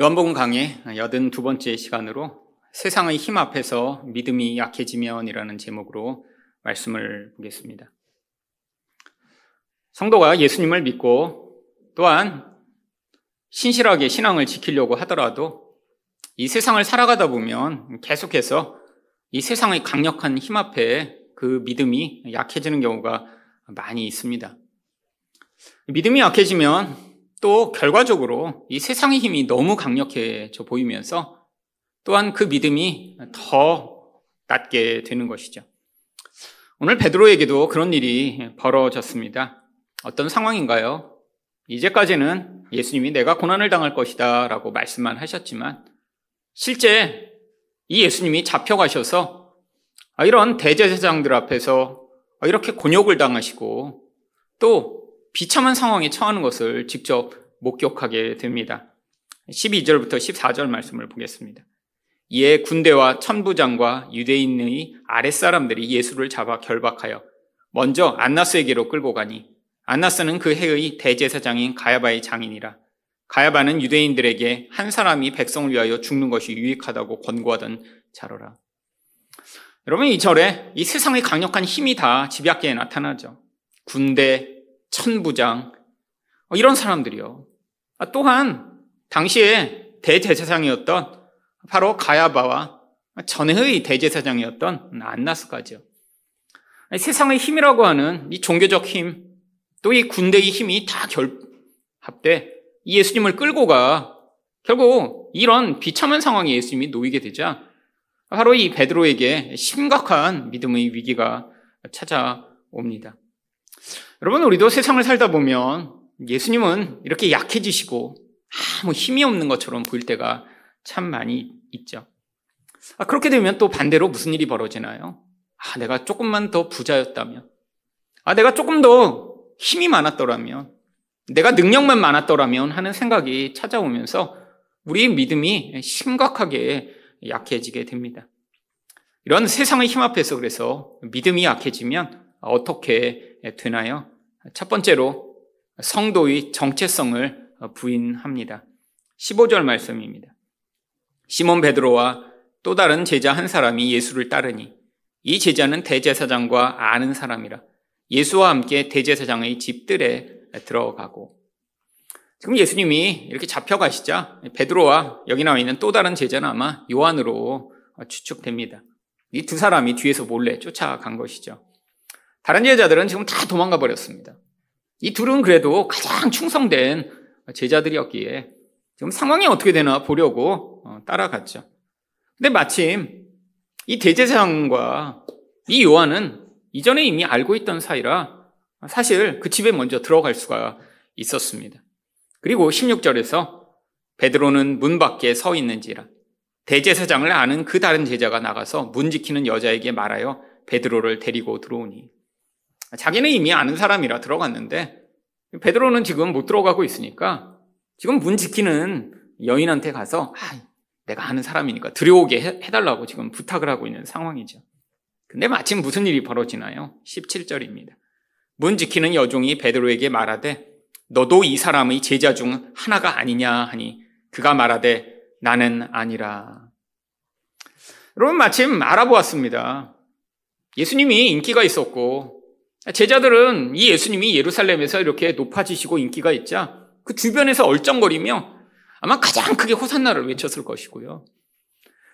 요한복음 강의 여든 두 번째 시간으로 세상의 힘 앞에서 믿음이 약해지면이라는 제목으로 말씀을 보겠습니다. 성도가 예수님을 믿고 또한 신실하게 신앙을 지키려고 하더라도 이 세상을 살아가다 보면 계속해서 이 세상의 강력한 힘 앞에 그 믿음이 약해지는 경우가 많이 있습니다. 믿음이 약해지면 또 결과적으로 이 세상의 힘이 너무 강력해져 보이면서 또한 그 믿음이 더 낮게 되는 것이죠. 오늘 베드로에게도 그런 일이 벌어졌습니다. 어떤 상황인가요? 이제까지는 예수님이 내가 고난을 당할 것이다 라고 말씀만 하셨지만 실제 이 예수님이 잡혀가셔서 이런 대제사장들 앞에서 이렇게 곤욕을 당하시고 또 비참한 상황에 처하는 것을 직접 목격하게 됩니다. 12절부터 14절 말씀을 보겠습니다. 이에 군대와 천부장과 유대인의 아랫사람들이 예수를 잡아 결박하여 먼저 안나스에게로 끌고 가니 안나스는 그 해의 대제사장인 가야바의 장인이라 가야바는 유대인들에게 한 사람이 백성을 위하여 죽는 것이 유익하다고 권고하던 자로라. 여러분 이 절에 이 세상의 강력한 힘이 다 집약계에 나타나죠. 군대, 천부장, 어, 이런 사람들이요. 아, 또한 당시에 대제사장이었던 바로 가야바와 전의 대제사장이었던 안나스까지요. 세상의 힘이라고 하는 이 종교적 힘, 또 이 군대의 힘이 다 결합돼 예수님을 끌고 가 결국 이런 비참한 상황에 예수님이 놓이게 되자 바로 이 베드로에게 심각한 믿음의 위기가 찾아옵니다. 여러분, 우리도 세상을 살다 보면 예수님은 이렇게 약해지시고 아무 힘이 없는 것처럼 보일 때가 참 많이 있죠. 아, 그렇게 되면 또 반대로 무슨 일이 벌어지나요? 아, 내가 조금만 더 부자였다면, 아, 내가 조금 더 힘이 많았더라면, 내가 능력만 많았더라면 하는 생각이 찾아오면서 우리의 믿음이 심각하게 약해지게 됩니다. 이런 세상의 힘 앞에서 그래서 믿음이 약해지면 어떻게 되나요? 첫 번째로 성도의 정체성을 부인합니다. 15절 말씀입니다. 시몬 베드로와 또 다른 제자 한 사람이 예수를 따르니 이 제자는 대제사장과 아는 사람이라 예수와 함께 대제사장의 집들에 들어가고 지금 예수님이 이렇게 잡혀가시자 베드로와 여기 나와 있는 또 다른 제자는 아마 요한으로 추측됩니다. 이 두 사람이 뒤에서 몰래 쫓아간 것이죠. 다른 제자들은 지금 다 도망가 버렸습니다. 이 둘은 그래도 가장 충성된 제자들이었기에 지금 상황이 어떻게 되나 보려고 어, 따라갔죠. 근데 마침 이 대제사장과 이 요한은 이전에 이미 알고 있던 사이라 사실 그 집에 먼저 들어갈 수가 있었습니다. 그리고 16절에서 베드로는 문 밖에 서 있는지라 대제사장을 아는 그 다른 제자가 나가서 문 지키는 여자에게 말하여 베드로를 데리고 들어오니 자기는 이미 아는 사람이라 들어갔는데 베드로는 지금 못 들어가고 있으니까 지금 문 지키는 여인한테 가서 아, 내가 아는 사람이니까 들여오게 해달라고 지금 부탁을 하고 있는 상황이죠. 근데 마침 무슨 일이 벌어지나요? 17절입니다. 문 지키는 여종이 베드로에게 말하되 너도 이 사람의 제자 중 하나가 아니냐 하니 그가 말하되 나는 아니라. 여러분 마침 알아보았습니다. 예수님이 인기가 있었고 제자들은 이 예수님이 예루살렘에서 이렇게 높아지시고 인기가 있자 그 주변에서 얼쩡거리며 아마 가장 크게 호산나를 외쳤을 것이고요.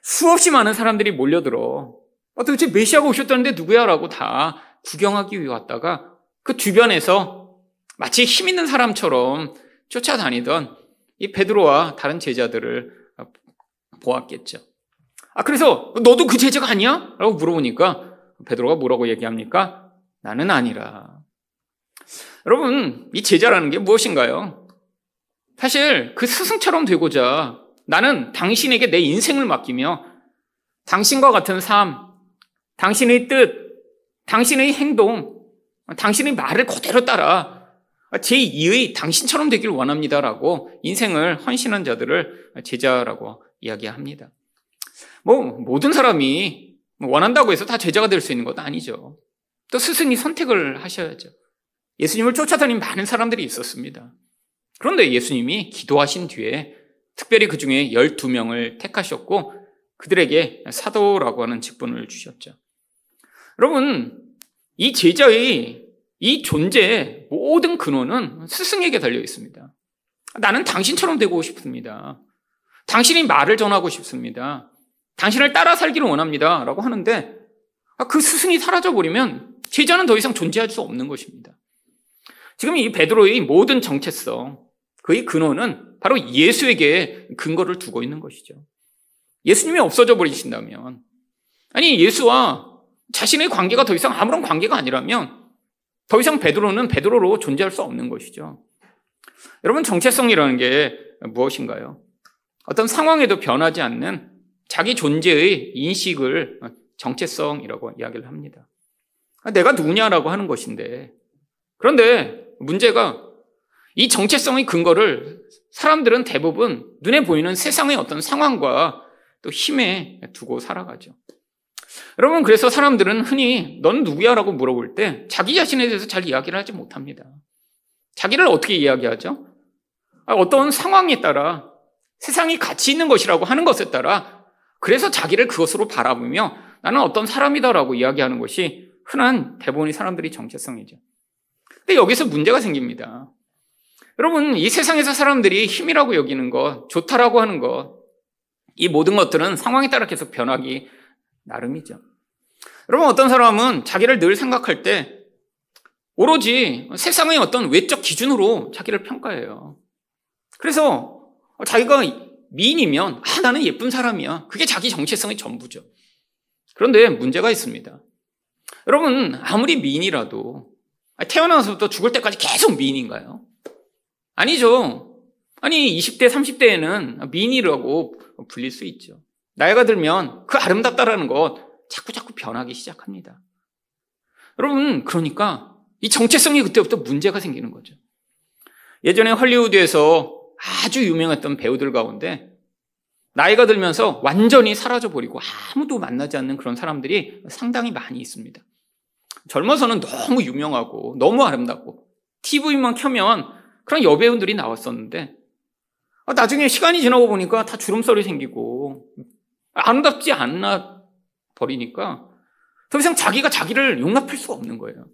수없이 많은 사람들이 몰려들어 어, 도대체 메시아가 오셨다는데 누구야? 라고 다 구경하기 위해 왔다가 그 주변에서 마치 힘 있는 사람처럼 쫓아다니던 이 베드로와 다른 제자들을 보았겠죠. 아, 그래서 너도 그 제자가 아니야? 라고 물어보니까 베드로가 뭐라고 얘기합니까? 나는 아니라. 여러분, 이 제자라는 게 무엇인가요? 사실 그 스승처럼 되고자 나는 당신에게 내 인생을 맡기며 당신과 같은 삶, 당신의 뜻, 당신의 행동, 당신의 말을 그대로 따라 제2의 당신처럼 되길 원합니다라고 인생을 헌신한 자들을 제자라고 이야기합니다. 뭐, 모든 사람이 원한다고 해서 다 제자가 될 수 있는 것도 아니죠. 또 스승이 선택을 하셔야죠. 예수님을 쫓아다닌 많은 사람들이 있었습니다. 그런데 예수님이 기도하신 뒤에 특별히 그 중에 12명을 택하셨고 그들에게 사도라고 하는 직분을 주셨죠. 여러분, 이 제자의 이 존재의 모든 근원은 스승에게 달려 있습니다. 나는 당신처럼 되고 싶습니다. 당신이 말을 전하고 싶습니다. 당신을 따라 살기를 원합니다. 라고 하는데 그 스승이 사라져버리면 제자는 더 이상 존재할 수 없는 것입니다. 지금 이 베드로의 모든 정체성, 그의 근원은 바로 예수에게 근거를 두고 있는 것이죠. 예수님이 없어져 버리신다면, 아니, 예수와 자신의 관계가 더 이상 아무런 관계가 아니라면, 더 이상 베드로는 베드로로 존재할 수 없는 것이죠. 여러분, 정체성이라는 게 무엇인가요? 어떤 상황에도 변하지 않는 자기 존재의 인식을 정체성이라고 이야기를 합니다. 내가 누구냐라고 하는 것인데, 그런데 문제가 이 정체성의 근거를 사람들은 대부분 눈에 보이는 세상의 어떤 상황과 또 힘에 두고 살아가죠. 여러분, 그래서 사람들은 흔히 넌 누구야? 라고 물어볼 때 자기 자신에 대해서 잘 이야기를 하지 못합니다. 자기를 어떻게 이야기하죠? 아, 어떤 상황에 따라 세상이 가치 있는 것이라고 하는 것에 따라 그래서 자기를 그것으로 바라보며 나는 어떤 사람이다라고 이야기하는 것이 흔한 대부분의 사람들이 정체성이죠. 근데 여기서 문제가 생깁니다. 여러분, 이 세상에서 사람들이 힘이라고 여기는 것, 좋다라고 하는 것, 이 모든 것들은 상황에 따라 계속 변하기 나름이죠. 여러분, 어떤 사람은 자기를 늘 생각할 때 오로지 세상의 어떤 외적 기준으로 자기를 평가해요. 그래서 자기가 미인이면, 아, 나는 예쁜 사람이야. 그게 자기 정체성의 전부죠. 그런데 문제가 있습니다. 여러분, 아무리 미인이라도 태어나서부터 죽을 때까지 계속 미인인가요? 아니죠. 아니, 20대, 30대에는 미인이라고 불릴 수 있죠. 나이가 들면 그 아름답다라는 것 자꾸 자꾸 변하기 시작합니다. 여러분, 그러니까 이 정체성이 그때부터 문제가 생기는 거죠. 예전에 헐리우드에서 아주 유명했던 배우들 가운데 나이가 들면서 완전히 사라져 버리고 아무도 만나지 않는 그런 사람들이 상당히 많이 있습니다. 젊어서는 너무 유명하고 너무 아름답고 TV만 켜면 그런 여배우들이 나왔었는데 아, 나중에 시간이 지나고 보니까 다 주름살이 생기고 아름답지 않나 버리니까 더 이상 자기가 자기를 용납할 수가 없는 거예요.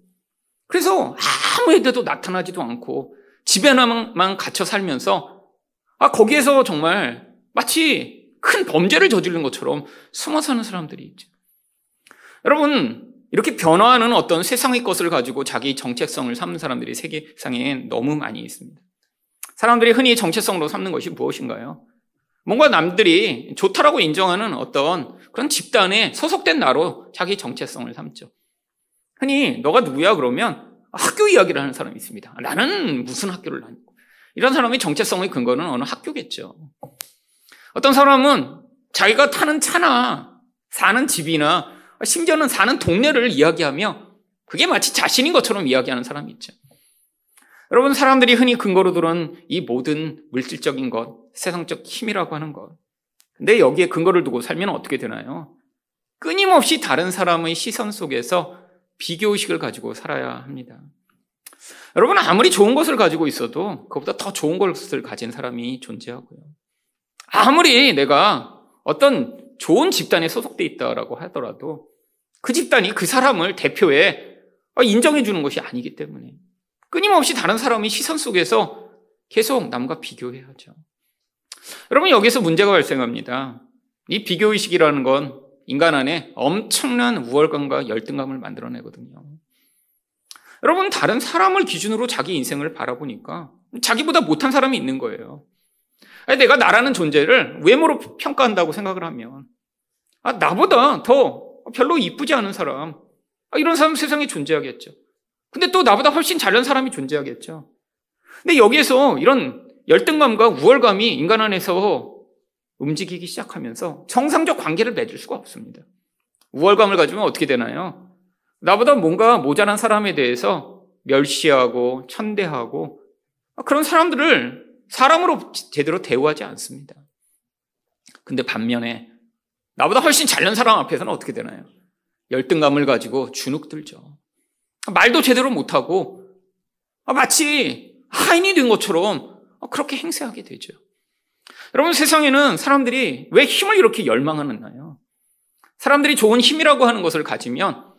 그래서 아무 애데도 나타나지도 않고 집에만 갇혀 살면서 아 거기에서 정말 마치 큰 범죄를 저지른 것처럼 숨어 사는 사람들이 있죠. 여러분 이렇게 변화하는 어떤 세상의 것을 가지고 자기 정체성을 삼는 사람들이 세계상에 너무 많이 있습니다. 사람들이 흔히 정체성으로 삼는 것이 무엇인가요? 뭔가 남들이 좋다라고 인정하는 어떤 그런 집단에 소속된 나로 자기 정체성을 삼죠. 흔히 너가 누구야 그러면 학교 이야기를 하는 사람이 있습니다. 나는 무슨 학교를 다니고 이런 사람의 정체성의 근거는 어느 학교겠죠. 어떤 사람은 자기가 타는 차나 사는 집이나 심지어는 사는 동네를 이야기하며 그게 마치 자신인 것처럼 이야기하는 사람이 있죠. 여러분, 사람들이 흔히 근거로 들은 이 모든 물질적인 것, 세상적 힘이라고 하는 것. 근데 여기에 근거를 두고 살면 어떻게 되나요? 끊임없이 다른 사람의 시선 속에서 비교의식을 가지고 살아야 합니다. 여러분, 아무리 좋은 것을 가지고 있어도 그것보다 더 좋은 것을 가진 사람이 존재하고요. 아무리 내가 어떤 좋은 집단에 소속돼 있다라고 하더라도 그 집단이 그 사람을 대표해 인정해 주는 것이 아니기 때문에 끊임없이 다른 사람의 시선 속에서 계속 남과 비교해야죠. 여러분 여기서 문제가 발생합니다. 이 비교 의식이라는 건 인간 안에 엄청난 우월감과 열등감을 만들어내거든요. 여러분 다른 사람을 기준으로 자기 인생을 바라보니까 자기보다 못한 사람이 있는 거예요. 내가 나라는 존재를 외모로 평가한다고 생각을 하면 아, 나보다 더 별로 이쁘지 않은 사람 아, 이런 사람 세상에 존재하겠죠. 근데 또 나보다 훨씬 잘난 사람이 존재하겠죠. 근데 여기에서 이런 열등감과 우월감이 인간 안에서 움직이기 시작하면서 정상적 관계를 맺을 수가 없습니다. 우월감을 가지면 어떻게 되나요? 나보다 뭔가 모자란 사람에 대해서 멸시하고 천대하고 그런 사람들을 사람으로 제대로 대우하지 않습니다. 근데 반면에 나보다 훨씬 잘난 사람 앞에서는 어떻게 되나요? 열등감을 가지고 주눅들죠. 말도 제대로 못하고 마치 하인이 된 것처럼 그렇게 행세하게 되죠. 여러분 세상에는 사람들이 왜 힘을 이렇게 열망하나요? 사람들이 좋은 힘이라고 하는 것을 가지면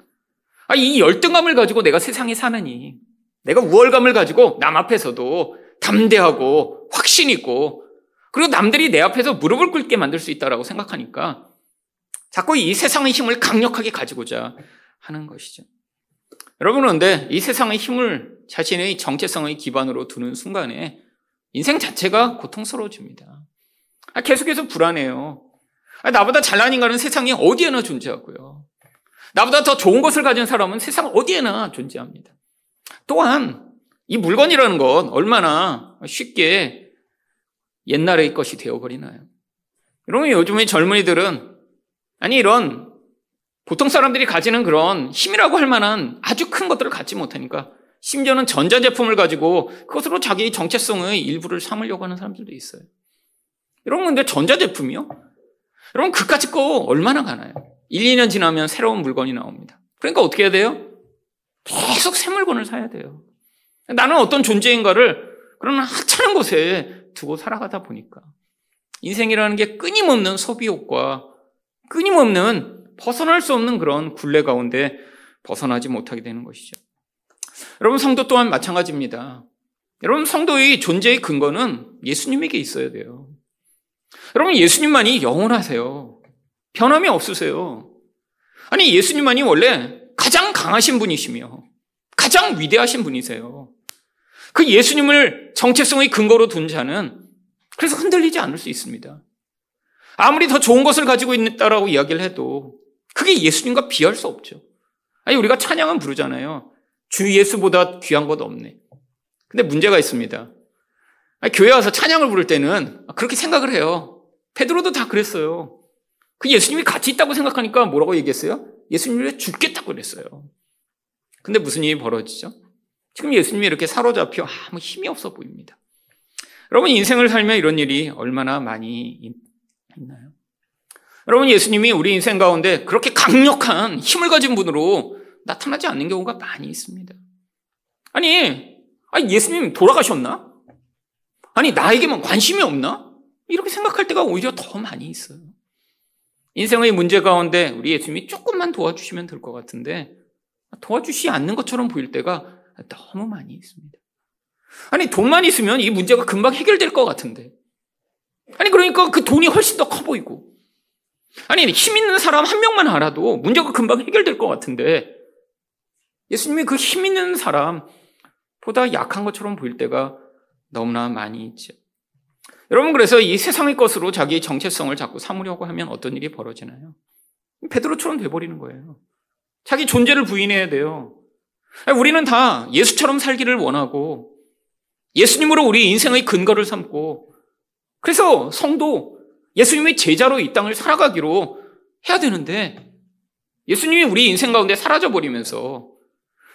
아, 이 열등감을 가지고 내가 세상에 사느니 내가 우월감을 가지고 남 앞에서도 담대하고 확신 있고 그리고 남들이 내 앞에서 무릎을 꿇게 만들 수 있다라고 생각하니까 자꾸 이 세상의 힘을 강력하게 가지고자 하는 것이죠. 여러분 그런데 이 세상의 힘을 자신의 정체성의 기반으로 두는 순간에 인생 자체가 고통스러워집니다. 아, 계속해서 불안해요. 아, 나보다 잘난 인간은 세상에 어디에나 존재하고요. 나보다 더 좋은 것을 가진 사람은 세상 어디에나 존재합니다. 또한 이 물건이라는 건 얼마나 쉽게 옛날의 것이 되어버리나요? 여러분 요즘의 젊은이들은 아니 이런 보통 사람들이 가지는 그런 힘이라고 할 만한 아주 큰 것들을 갖지 못하니까 심지어는 전자제품을 가지고 그것으로 자기 정체성의 일부를 삼으려고 하는 사람들도 있어요. 여러분 근데 전자제품이요? 여러분 그까짓 거 얼마나 가나요? 1, 2년 지나면 새로운 물건이 나옵니다. 그러니까 어떻게 해야 돼요? 계속 새 물건을 사야 돼요. 나는 어떤 존재인가를 그런 하찮은 곳에 두고 살아가다 보니까 인생이라는 게 끊임없는 소비욕과 끊임없는 벗어날 수 없는 그런 굴레 가운데 벗어나지 못하게 되는 것이죠. 여러분 성도 또한 마찬가지입니다. 여러분 성도의 존재의 근거는 예수님에게 있어야 돼요. 여러분 예수님만이 영원하세요. 변함이 없으세요. 아니 예수님만이 원래 가장 강하신 분이시며 가장 위대하신 분이세요. 그 예수님을 정체성의 근거로 둔 자는 그래서 흔들리지 않을 수 있습니다. 아무리 더 좋은 것을 가지고 있다라고 이야기를 해도 그게 예수님과 비할 수 없죠. 아니 우리가 찬양은 부르잖아요. 주 예수보다 귀한 것 없네. 근데 문제가 있습니다. 아니, 교회 와서 찬양을 부를 때는 그렇게 생각을 해요. 페드로도 다 그랬어요. 그 예수님이 같이 있다고 생각하니까 뭐라고 얘기했어요? 예수님이 죽겠다고 그랬어요. 근데 무슨 일이 벌어지죠? 지금 예수님이 이렇게 사로잡혀 아무 힘이 없어 보입니다. 여러분 인생을 살면 이런 일이 얼마나 많이 있나요? 여러분 예수님이 우리 인생 가운데 그렇게 강력한 힘을 가진 분으로 나타나지 않는 경우가 많이 있습니다. 아니, 아니 예수님 돌아가셨나? 아니 나에게만 관심이 없나? 이렇게 생각할 때가 오히려 더 많이 있어요. 인생의 문제 가운데 우리 예수님이 조금만 도와주시면 될 것 같은데 도와주시지 않는 것처럼 보일 때가 너무 많이 있습니다. 아니 돈만 있으면 이 문제가 금방 해결될 것 같은데 아니 그러니까 그 돈이 훨씬 더 커 보이고 아니 힘 있는 사람 한 명만 알아도 문제가 금방 해결될 것 같은데 예수님이 그 힘 있는 사람보다 약한 것처럼 보일 때가 너무나 많이 있죠. 여러분 그래서 이 세상의 것으로 자기의 정체성을 자꾸 삼으려고 하면 어떤 일이 벌어지나요? 베드로처럼 돼버리는 거예요. 자기 존재를 부인해야 돼요. 우리는 다 예수처럼 살기를 원하고 예수님으로 우리 인생의 근거를 삼고 그래서 성도 예수님의 제자로 이 땅을 살아가기로 해야 되는데 예수님이 우리 인생 가운데 사라져 버리면서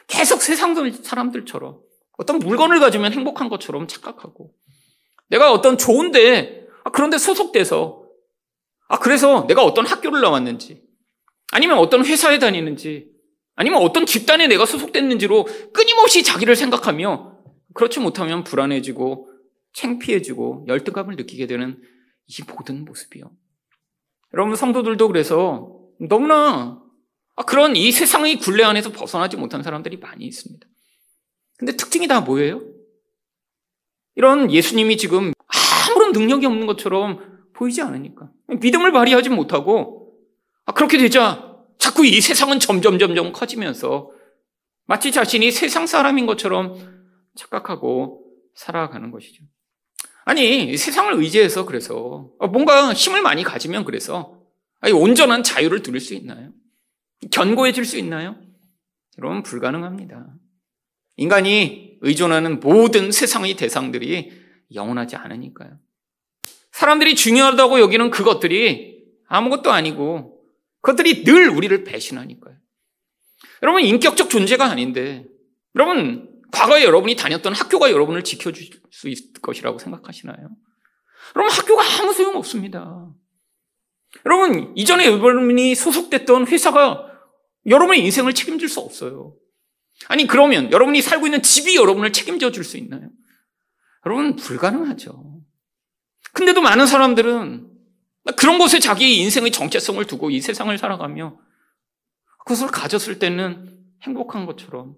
계속 세상 사람들처럼 어떤 물건을 가지면 행복한 것처럼 착각하고 내가 어떤 좋은데 아, 그런데 소속돼서 아 그래서 내가 어떤 학교를 나왔는지 아니면 어떤 회사에 다니는지 아니면 어떤 집단에 내가 소속됐는지로 끊임없이 자기를 생각하며 그렇지 못하면 불안해지고 창피해지고 열등감을 느끼게 되는 이 모든 모습이요. 여러분 성도들도 그래서 너무나 아, 그런 이 세상의 굴레 안에서 벗어나지 못한 사람들이 많이 있습니다. 근데 특징이 다 뭐예요? 이런 예수님이 지금 아무런 능력이 없는 것처럼 보이지 않으니까. 믿음을 발휘하지 못하고, 아, 그렇게 되자 자꾸 이 세상은 점점 점점 커지면서 마치 자신이 세상 사람인 것처럼 착각하고 살아가는 것이죠. 아니, 세상을 의지해서 그래서 뭔가 힘을 많이 가지면 그래서 아니, 온전한 자유를 누릴 수 있나요? 견고해질 수 있나요? 여러분, 불가능합니다. 인간이 의존하는 모든 세상의 대상들이 영원하지 않으니까요. 사람들이 중요하다고 여기는 그것들이 아무것도 아니고 그것들이 늘 우리를 배신하니까요. 여러분, 인격적 존재가 아닌데, 여러분, 과거에 여러분이 다녔던 학교가 여러분을 지켜줄 수 있을 것이라고 생각하시나요? 여러분, 학교가 아무 소용 없습니다. 여러분, 이전에 여러분이 소속됐던 회사가 여러분의 인생을 책임질 수 없어요. 아니, 그러면 여러분이 살고 있는 집이 여러분을 책임져 줄 수 있나요? 여러분, 불가능하죠. 근데도 많은 사람들은 그런 곳에 자기 인생의 정체성을 두고 이 세상을 살아가며 그것을 가졌을 때는 행복한 것처럼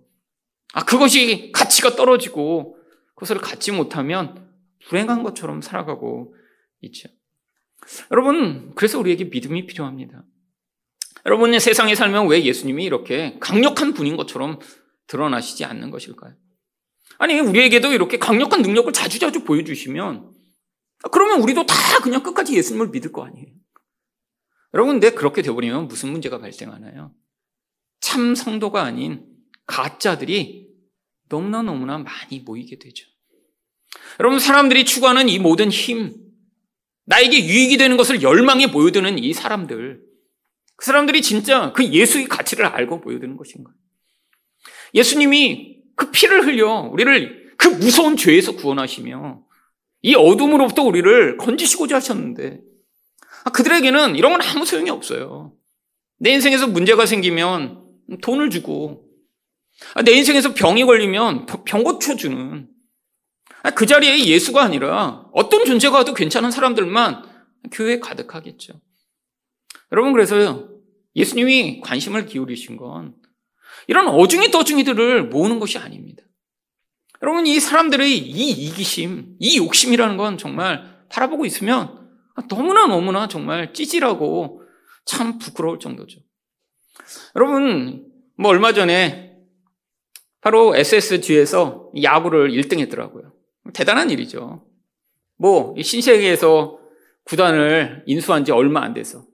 아 그것이 가치가 떨어지고 그것을 갖지 못하면 불행한 것처럼 살아가고 있죠. 여러분 그래서 우리에게 믿음이 필요합니다. 여러분의 세상에 살면 왜 예수님이 이렇게 강력한 분인 것처럼 드러나시지 않는 것일까요? 아니 우리에게도 이렇게 강력한 능력을 자주자주 보여주시면 그러면 우리도 다 그냥 끝까지 예수님을 믿을 거 아니에요. 여러분, 근데 그렇게 되어버리면 무슨 문제가 발생하나요? 참 성도가 아닌 가짜들이 너무나 너무나 많이 모이게 되죠. 여러분, 사람들이 추구하는 이 모든 힘, 나에게 유익이 되는 것을 열망해 모여드는 이 사람들, 그 사람들이 진짜 그 예수의 가치를 알고 모여드는 것인가? 예수님이 그 피를 흘려 우리를 그 무서운 죄에서 구원하시며 이 어둠으로부터 우리를 건지시고자 하셨는데 아, 그들에게는 이런 건 아무 소용이 없어요. 내 인생에서 문제가 생기면 돈을 주고 아, 내 인생에서 병이 걸리면 병 고쳐주는 아, 그 자리에 예수가 아니라 어떤 존재가 와도 괜찮은 사람들만 교회에 가득하겠죠. 여러분 그래서요 예수님이 관심을 기울이신 건 이런 어중이 떠중이들을 모으는 것이 아닙니다. 여러분, 이 사람들의 이 이기심, 이 욕심이라는 건 정말 바라보고 있으면 너무나 너무나 정말 찌질하고 참 부끄러울 정도죠. 여러분, 뭐 얼마 전에 바로 SSG에서 야구를 1등 했더라고요. 대단한 일이죠. 뭐, 신세계에서 구단을 인수한 지 얼마 안 돼서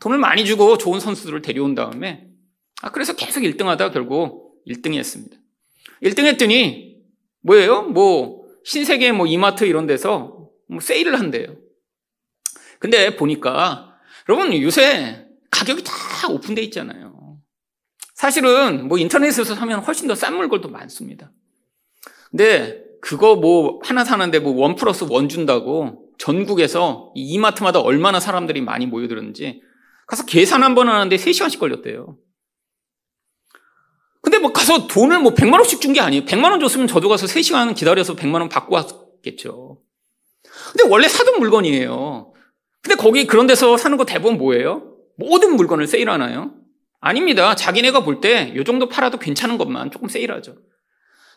돈을 많이 주고 좋은 선수들을 데려온 다음에 아, 그래서 계속 1등 하다 결국 1등이 했습니다. 1등 했더니 뭐예요? 뭐 신세계 뭐 이마트 이런 데서 뭐 세일을 한대요. 근데 보니까 여러분 요새 가격이 다 오픈돼 있잖아요. 사실은 뭐 인터넷에서 사면 훨씬 더 싼 물건도 많습니다. 근데 그거 뭐 하나 사는데 뭐 원 플러스 원 준다고 전국에서 이 이마트마다 얼마나 사람들이 많이 모여들었는지 가서 계산 한 번 하는데 3시간씩 걸렸대요. 근데 뭐 가서 돈을 뭐 100만 원씩 준 게 아니에요. 100만 원 줬으면 저도 가서 3시간 기다려서 100만 원 받고 왔겠죠. 근데 원래 사던 물건이에요. 근데 거기 그런 데서 사는 거 대부분 뭐예요? 모든 물건을 세일하나요? 아닙니다. 자기네가 볼 때 이 정도 팔아도 괜찮은 것만 조금 세일하죠.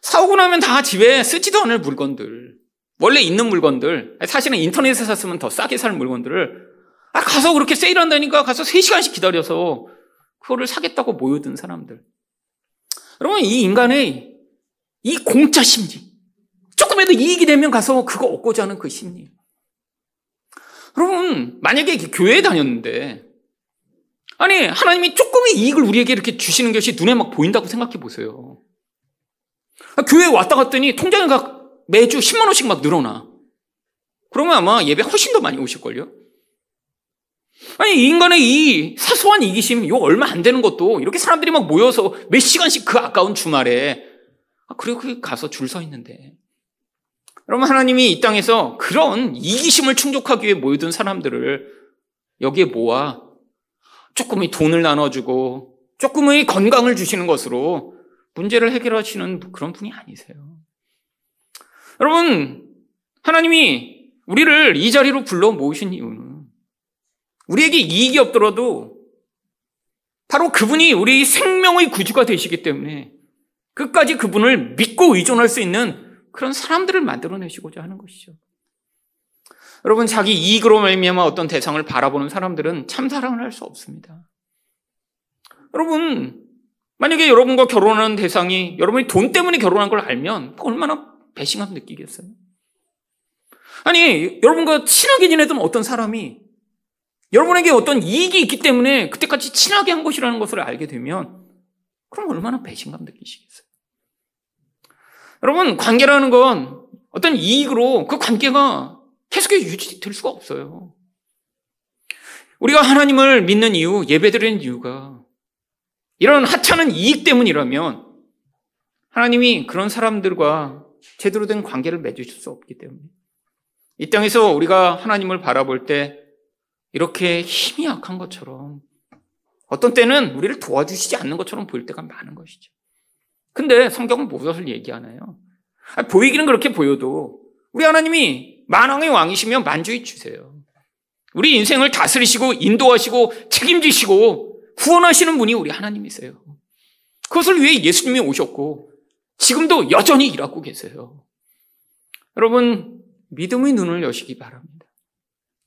사오고 나면 다 집에 쓰지도 않을 물건들, 원래 있는 물건들, 사실은 인터넷에 샀으면 더 싸게 살 물건들을 아, 가서 그렇게 세일한다니까 가서 3시간씩 기다려서 그거를 사겠다고 모여든 사람들. 여러분, 이 인간의 이 공짜 심리. 조금이라도 이익이 되면 가서 그거 얻고자 하는 그 심리. 여러분, 만약에 교회에 다녔는데, 아니, 하나님이 조금의 이익을 우리에게 이렇게 주시는 것이 눈에 막 보인다고 생각해 보세요. 아, 교회에 왔다 갔더니 통장에 가 매주 10만원씩 막 늘어나. 그러면 아마 예배 훨씬 더 많이 오실걸요? 아니, 인간의 이 사소한 이기심, 요 얼마 안 되는 것도 이렇게 사람들이 막 모여서 몇 시간씩 그 아까운 주말에, 아, 그리고 그 가서 줄 서 있는데. 여러분, 하나님이 이 땅에서 그런 이기심을 충족하기 위해 모여든 사람들을 여기에 모아 조금의 돈을 나눠주고 조금의 건강을 주시는 것으로 문제를 해결하시는 그런 분이 아니세요. 여러분, 하나님이 우리를 이 자리로 불러 모으신 이유는 우리에게 이익이 없더라도 바로 그분이 우리 생명의 구주가 되시기 때문에 끝까지 그분을 믿고 의존할 수 있는 그런 사람들을 만들어내시고자 하는 것이죠. 여러분 자기 이익으로 말미암아 어떤 대상을 바라보는 사람들은 참 사랑을 할 수 없습니다. 여러분 만약에 여러분과 결혼하는 대상이 여러분이 돈 때문에 결혼한 걸 알면 얼마나 배신감 느끼겠어요? 아니 여러분과 친하게 지내던 어떤 사람이 여러분에게 어떤 이익이 있기 때문에 그때까지 친하게 한 것이라는 것을 알게 되면 그럼 얼마나 배신감 느끼시겠어요? 여러분, 관계라는 건 어떤 이익으로 그 관계가 계속해 유지될 수가 없어요. 우리가 하나님을 믿는 이유, 예배드리는 이유가 이런 하찮은 이익 때문이라면 하나님이 그런 사람들과 제대로 된 관계를 맺으실 수 없기 때문에 이 땅에서 우리가 하나님을 바라볼 때 이렇게 힘이 약한 것처럼 어떤 때는 우리를 도와주시지 않는 것처럼 보일 때가 많은 것이죠. 근데 성경은 무엇을 얘기하나요? 보이기는 그렇게 보여도 우리 하나님이 만왕의 왕이시면 만주해 주세요. 우리 인생을 다스리시고 인도하시고 책임지시고 구원하시는 분이 우리 하나님이세요. 그것을 위해 예수님이 오셨고 지금도 여전히 일하고 계세요. 여러분 믿음의 눈을 여시기 바랍니다.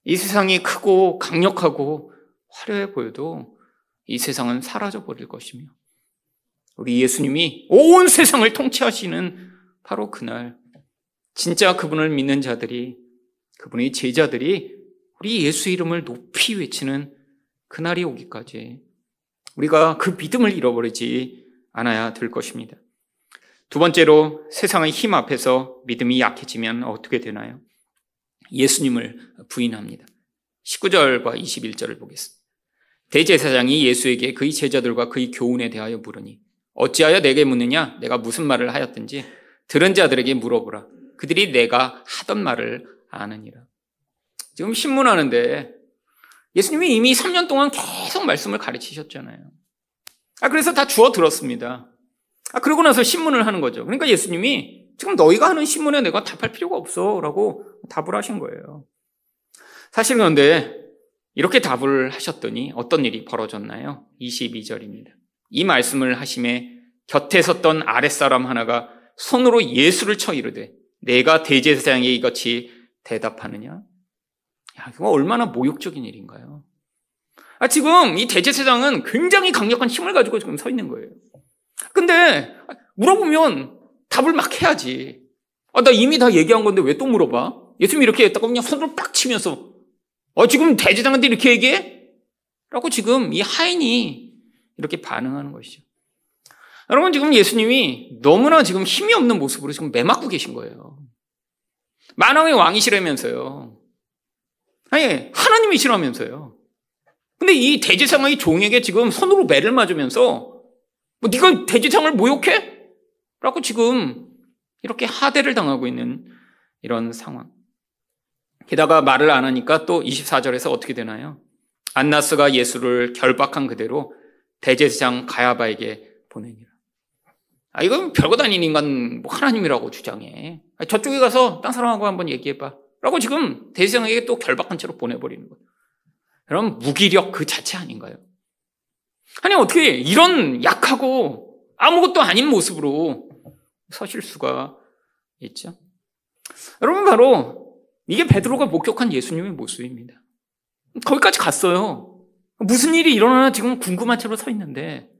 이 세상이 크고 강력하고 화려해 보여도 이 세상은 사라져 버릴 것이며 우리 예수님이 온 세상을 통치하시는 바로 그날 진짜 그분을 믿는 자들이 그분의 제자들이 우리 예수 이름을 높이 외치는 그날이 오기까지 우리가 그 믿음을 잃어버리지 않아야 될 것입니다. 두 번째로 세상의 힘 앞에서 믿음이 약해지면 어떻게 되나요? 예수님을 부인합니다. 19절과 21절을 보겠습니다. 대제사장이 예수에게 그의 제자들과 그의 교훈에 대하여 물으니 어찌하여 내게 묻느냐? 내가 무슨 말을 하였든지 들은 자들에게 물어보라. 그들이 내가 하던 말을 아느니라. 지금 신문하는데 예수님이 이미 3년 동안 계속 말씀을 가르치셨잖아요. 아, 그래서 다 주워 들었습니다. 아, 그러고 나서 신문을 하는 거죠. 그러니까 예수님이 지금 너희가 하는 신문에 내가 답할 필요가 없어. 라고 답을 하신 거예요. 사실 그런데 이렇게 답을 하셨더니 어떤 일이 벌어졌나요? 22절입니다. 이 말씀을 하심에 곁에 섰던 아랫사람 하나가 손으로 예수를 쳐 이르되 내가 대제사장에 이같이 대답하느냐? 야, 이거 얼마나 모욕적인 일인가요? 아, 지금 이 대제사장은 굉장히 강력한 힘을 가지고 지금 서 있는 거예요. 근데 물어보면 답을 막 해야지. 아, 나 이미 다 얘기한 건데 왜 또 물어봐? 예수님이 이렇게 했다고 그냥 손을 빡 치면서 어, 지금 대제사장한테 이렇게 얘기해? 라고 지금 이 하인이 이렇게 반응하는 것이죠. 여러분 지금 예수님이 너무나 지금 힘이 없는 모습으로 지금 매맞고 계신 거예요. 만왕의 왕이시라면서요. 아니 하나님이시라면서요. 근데 이 대제사장의 종에게 지금 손으로 매를 맞으면서 뭐 네가 대제사장을 모욕해? 라고 지금 이렇게 하대를 당하고 있는 이런 상황. 게다가 말을 안 하니까 또 24절에서 어떻게 되나요? 안나스가 예수를 결박한 그대로 대제사장 가야바에게 보내니라. 아, 이건 별거 아닌 인간 뭐 하나님이라고 주장해. 아, 저쪽에 가서 딴 사람하고 한번 얘기해봐. 라고 지금 대제사장에게 또 결박한 채로 보내버리는 거예요. 그럼 무기력 그 자체 아닌가요? 아니, 어떻게 이런 약하고 아무것도 아닌 모습으로 서실 수가 있죠? 여러분, 바로 이게 베드로가 목격한 예수님의 모습입니다. 거기까지 갔어요. 무슨 일이 일어나나 지금 궁금한 채로 서 있는데,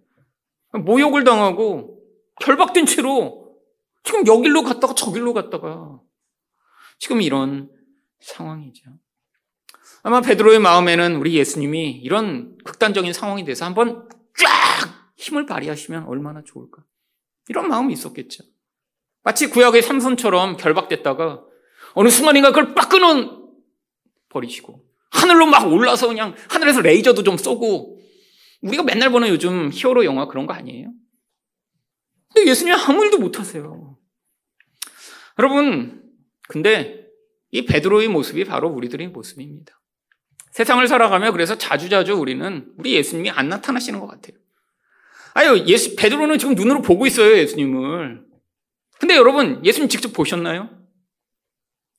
모욕을 당하고 결박된 채로 지금 여길로 갔다가 저길로 갔다가 지금 이런 상황이죠. 아마 베드로의 마음에는 우리 예수님이 이런 극단적인 상황이 돼서 한번 쫙 힘을 발휘하시면 얼마나 좋을까. 이런 마음이 있었겠죠. 마치 구약의 삼손처럼 결박됐다가 어느 순간인가 그걸 빡 끊어 버리시고 하늘로 막 올라서 그냥 하늘에서 레이저도 좀 쏘고 우리가 맨날 보는 요즘 히어로 영화 그런 거 아니에요? 근데 예수님 아무 일도 못 하세요. 여러분, 근데 이 베드로의 모습이 바로 우리들의 모습입니다. 세상을 살아가며 그래서 자주자주 우리는 우리 예수님이 안 나타나시는 것 같아요. 아유, 예수, 베드로는 지금 눈으로 보고 있어요, 예수님을. 근데 여러분, 예수님 직접 보셨나요?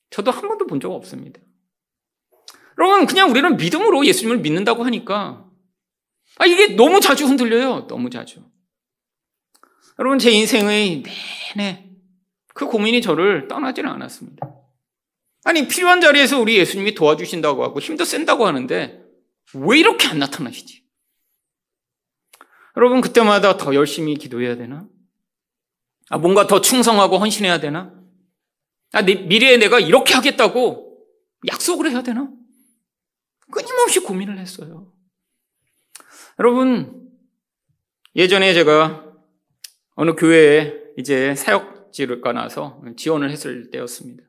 저도 한 번도 본 적 없습니다. 여러분, 그냥 우리는 믿음으로 예수님을 믿는다고 하니까, 아, 이게 너무 자주 흔들려요. 너무 자주. 여러분, 제 인생의 내내 그 고민이 저를 떠나지는 않았습니다. 아니, 필요한 자리에서 우리 예수님이 도와주신다고 하고 힘도 센다고 하는데 왜 이렇게 안 나타나시지? 여러분, 그때마다 더 열심히 기도해야 되나? 아, 뭔가 더 충성하고 헌신해야 되나? 아, 내, 미래에 내가 이렇게 하겠다고 약속을 해야 되나? 끊임없이 고민을 했어요. 여러분, 예전에 제가 어느 교회에 이제 사역지를 가나서 지원을 했을 때였습니다.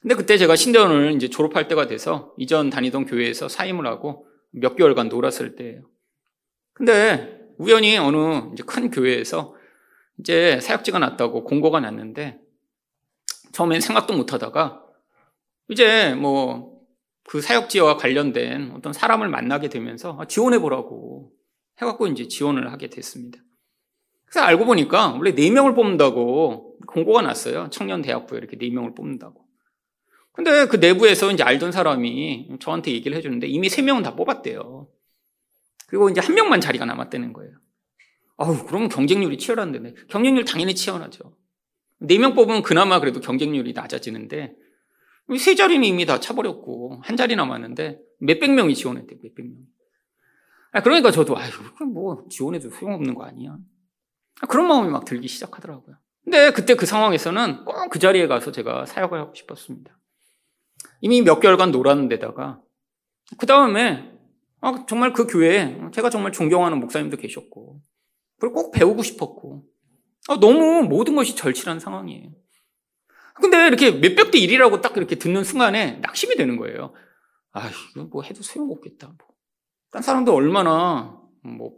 근데 그때 제가 신대원을 이제 졸업할 때가 돼서 이전 다니던 교회에서 사임을 하고 몇 개월간 놀았을 때예요. 근데 우연히 어느 이제 큰 교회에서 이제 사역지가 났다고 공고가 났는데 처음엔 생각도 못 하다가 이제 뭐 그 사역지와 관련된 어떤 사람을 만나게 되면서 지원해 보라고 해갖고 이제 지원을 하게 됐습니다. 그래서 알고 보니까 원래 4명을 뽑는다고 공고가 났어요. 청년 대학부에 이렇게 4명을 뽑는다고. 근데 그 내부에서 이제 알던 사람이 저한테 얘기를 해주는데 이미 세 명은 다 뽑았대요. 그리고 이제 한 명만 자리가 남았다는 거예요. 아우, 그러면 경쟁률이 치열한데. 경쟁률 당연히 치열하죠. 네명 뽑으면 그나마 그래도 경쟁률이 낮아지는데, 세 자리는 이미 다 차버렸고, 한 자리 남았는데, 몇백 명이 지원했대요, 몇백 명. 아, 그러니까 저도, 아유, 뭐, 지원해도 소용없는 거 아니야. 아, 그런 마음이 막 들기 시작하더라고요. 근데 그때 그 상황에서는 꼭 그 자리에 가서 제가 사역을 하고 싶었습니다. 이미 몇 개월간 놀았는데다가, 그 다음에, 아, 정말 그 교회에 제가 정말 존경하는 목사님도 계셨고, 그리고 꼭 배우고 싶었고, 아, 너무 모든 것이 절실한 상황이에요. 근데 이렇게 몇백 대 1이라고 딱 이렇게 듣는 순간에 낙심이 되는 거예요. 아, 이거 뭐 해도 소용없겠다. 뭐. 딴 사람들 얼마나 뭐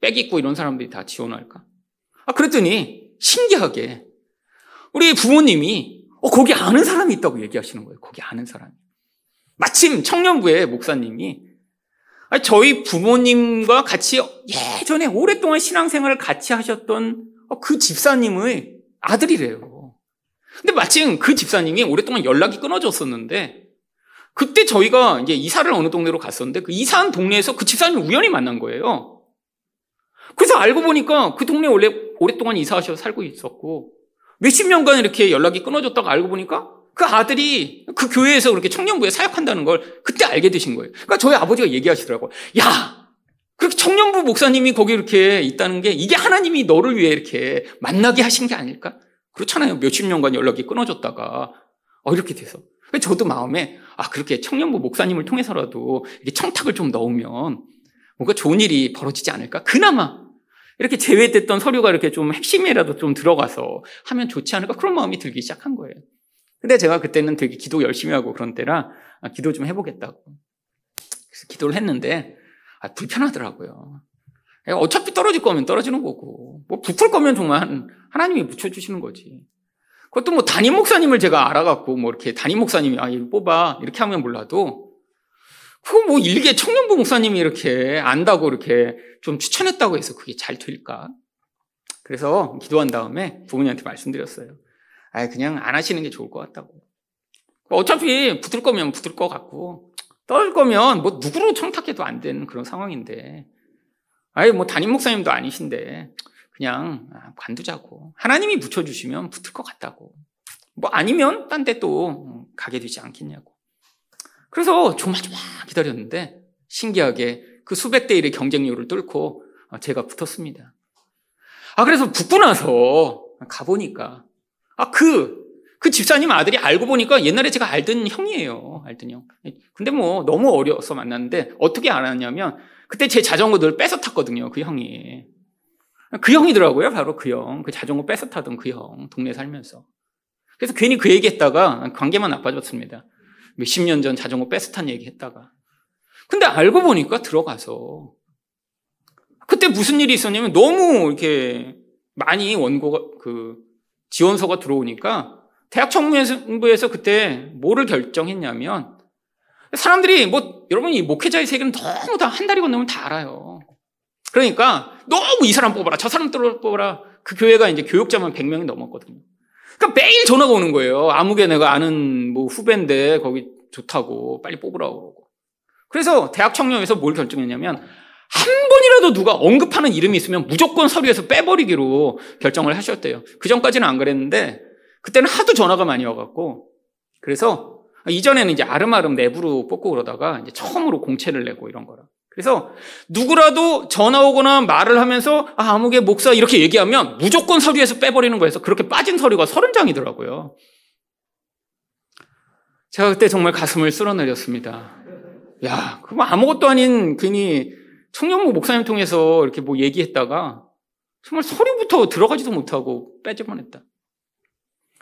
빼기고 이런 사람들이 다 지원할까? 아, 그랬더니 신기하게 우리 부모님이 어, 거기 아는 사람이 있다고 얘기하시는 거예요. 거기 아는 사람이. 마침 청년부의 목사님이 저희 부모님과 같이 예전에 오랫동안 신앙생활을 같이 하셨던 그 집사님의 아들이래요. 근데 마침 그 집사님이 오랫동안 연락이 끊어졌었는데 그때 저희가 이제 이사를 어느 동네로 갔었는데 그 이사한 동네에서 그 집사님을 우연히 만난 거예요. 그래서 알고 보니까 그 동네 원래 오랫동안 이사하셔서 살고 있었고 몇십 년간 이렇게 연락이 끊어졌다가 알고 보니까 그 아들이 그 교회에서 그렇게 청년부에 사역한다는 걸 그때 알게 되신 거예요. 그러니까 저희 아버지가 얘기하시더라고요. 야! 그렇게 청년부 목사님이 거기 이렇게 있다는 게 이게 하나님이 너를 위해 이렇게 만나게 하신 게 아닐까? 그렇잖아요. 몇십 년간 연락이 끊어졌다가 어, 이렇게 돼서. 저도 마음에 아 그렇게 청년부 목사님을 통해서라도 이렇게 청탁을 좀 넣으면 뭔가 좋은 일이 벌어지지 않을까? 그나마 이렇게 제외됐던 서류가 이렇게 좀 핵심이라도 좀 들어가서 하면 좋지 않을까? 그런 마음이 들기 시작한 거예요. 근데 제가 그때는 되게 기도 열심히 하고 그런 때라 아, 기도 좀 해보겠다고. 그래서 기도를 했는데 아, 불편하더라고요. 어차피 떨어질 거면 떨어지는 거고, 뭐 붙을 거면 정말 하나님이 붙여주시는 거지. 그것도 뭐 담임 목사님을 제가 알아갖고 뭐 이렇게 담임 목사님이 아 뽑아 이렇게 하면 몰라도 그거 뭐 일개 청년부 목사님이 이렇게 안다고 이렇게 좀 추천했다고 해서 그게 잘 될까? 그래서 기도한 다음에 부모님한테 말씀드렸어요. 아 그냥 안 하시는 게 좋을 것 같다고. 어차피 붙을 거면 붙을 것 같고 떨어질 거면 뭐 누구로 청탁해도 안 되는 그런 상황인데 아예 뭐 담임 목사님도 아니신데 그냥 아, 관두자고 하나님이 붙여주시면 붙을 것 같다고 뭐 아니면 딴 데 또 가게 되지 않겠냐고 그래서 조마조마 기다렸는데 신기하게 그 수백 대 1의 경쟁률을 뚫고 제가 붙었습니다. 아 그래서 붙고 나서 가보니까 아, 그, 그 집사님 아들이 알고 보니까 옛날에 제가 알던 형이에요. 알던 형. 근데 뭐 너무 어려서 만났는데 어떻게 알았냐면 그때 제 자전거 늘 뺏어 탔거든요. 그 형이. 그 형이더라고요. 바로 그 형. 그 자전거 뺏어 타던 그 형. 동네 살면서. 그래서 괜히 그 얘기 했다가 관계만 나빠졌습니다. 몇십 년 전 자전거 탄 얘기 했다가. 근데 알고 보니까 들어가서 그때 무슨 일이 있었냐면 너무 이렇게 많이 원고가 그 지원서가 들어오니까 대학 청문부에서 그때 뭐를 결정했냐면 사람들이 뭐 여러분 이 목회자의 세계는 너무 다 한 달이 건너면 다 알아요. 그러니까 너무 이 사람 뽑아라 저 사람 뽑아라 그 교회가 이제 교육자만 100명이 넘었거든요. 그러니까 매일 전화가 오는 거예요. 아무개 내가 아는 뭐 후배인데 거기 좋다고 빨리 뽑으라고 그러고. 그래서 대학 청년에서 뭘 결정했냐면 한 번이라도 누가 언급하는 이름이 있으면 무조건 서류에서 빼버리기로 결정을 하셨대요. 그 전까지는 안 그랬는데 그때는 하도 전화가 많이 와갖고 그래서 이전에는 이제 아름아름 내부로 뽑고 그러다가 이제 처음으로 공채를 내고 이런 거라. 그래서 누구라도 전화 오거나 말을 하면서 아, 아무개 목사 이렇게 얘기하면 무조건 서류에서 빼버리는 거에서 그렇게 빠진 서류가 서른 장이더라고요. 제가 그때 정말 가슴을 쓸어내렸습니다. 야, 그거 아무것도 아닌 괜히 청년부 목사님 통해서 이렇게 뭐 얘기했다가 정말 서류부터 들어가지도 못하고 빼지 뻔했다.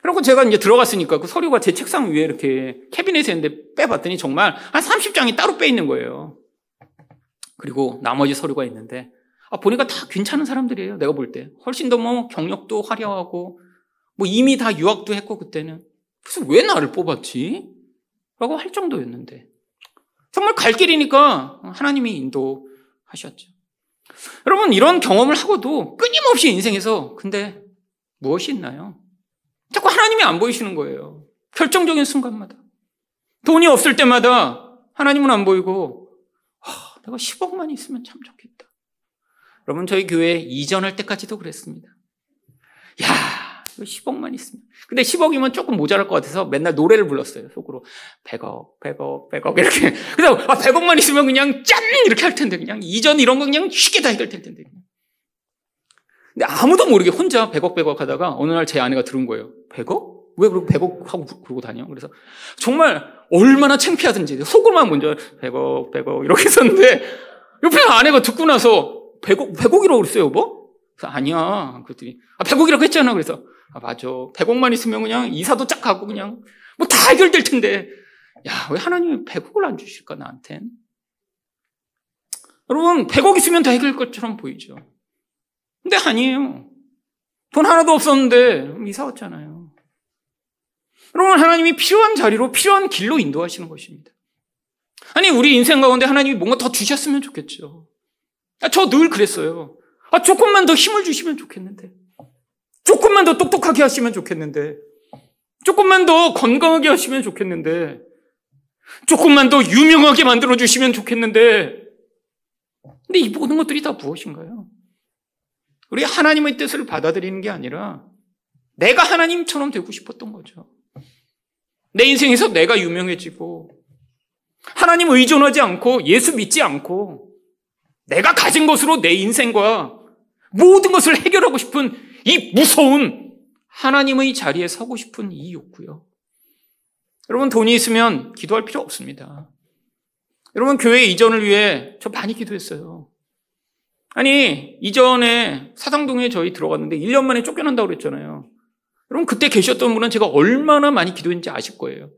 그리고 제가 이제 들어갔으니까 그 서류가 제 책상 위에 이렇게 캐비넷에 있는데 빼봤더니 정말 한 30장이 따로 빼 있는 거예요. 그리고 나머지 서류가 있는데 아, 보니까 다 괜찮은 사람들이에요. 내가 볼 때. 훨씬 더 뭐 경력도 화려하고 뭐 이미 다 유학도 했고 그때는. 그래서 왜 나를 뽑았지? 라고 할 정도였는데. 정말 갈 길이니까 하나님이 인도 하셨죠. 여러분, 이런 경험을 하고도 끊임없이 인생에서 근데 무엇이 있나요? 자꾸 하나님이 안 보이시는 거예요. 결정적인 순간마다. 돈이 없을 때마다 하나님은 안 보이고 아, 내가 10억만 있으면 참 좋겠다. 여러분 저희 교회 이전할 때까지도 그랬습니다. 야, 10억만 있으면. 근데 10억이면 조금 모자랄 것 같아서 맨날 노래를 불렀어요. 속으로 100억, 100억, 100억 이렇게. 그래서 아, 100억만 있으면 그냥 짠 이렇게 할 텐데 그냥 이전 이런 거 그냥 쉽게 다 해결될 텐데. 근데 아무도 모르게 혼자 100억, 100억 하다가 어느 날 제 아내가 들은 거예요. 100억? 왜 그러고 100억 하고 그러고 다녀? 그래서 정말 얼마나 창피하든지 속으로만 먼저 100억, 100억 이렇게 했었는데 옆에 아내가 듣고 나서 100억, 100억이라고 그랬어요, 여보? 그래서 아니야. 그랬더니 아, 100억이라고 했잖아. 그래서 아, 맞아. 100억만 있으면 그냥 이사도 쫙 가고 그냥 뭐 다 해결될 텐데. 야, 왜 하나님이 100억을 안 주실까, 나한텐? 여러분, 100억 있으면 다 해결될 것처럼 보이죠. 근데 아니에요. 돈 하나도 없었는데 이사 왔잖아요. 여러분, 하나님이 필요한 자리로 필요한 길로 인도하시는 것입니다. 아니, 우리 인생 가운데 하나님이 뭔가 더 주셨으면 좋겠죠. 아, 저 늘 그랬어요. 아, 조금만 더 힘을 주시면 좋겠는데. 조금만 더 똑똑하게 하시면 좋겠는데. 조금만 더 건강하게 하시면 좋겠는데. 조금만 더 유명하게 만들어 주시면 좋겠는데. 근데 이 모든 것들이 다 무엇인가요? 우리 하나님의 뜻을 받아들이는 게 아니라 내가 하나님처럼 되고 싶었던 거죠. 내 인생에서 내가 유명해지고 하나님 의존하지 않고 예수 믿지 않고 내가 가진 것으로 내 인생과 모든 것을 해결하고 싶은 이 무서운 하나님의 자리에 서고 싶은 이 욕구요. 여러분 돈이 있으면 기도할 필요 없습니다. 여러분 교회 이전을 위해 저 많이 기도했어요. 아니 이전에 사당동에 저희 들어갔는데 1년 만에 쫓겨난다고 그랬잖아요. 여러분 그때 계셨던 분은 제가 얼마나 많이 기도했는지 아실 거예요.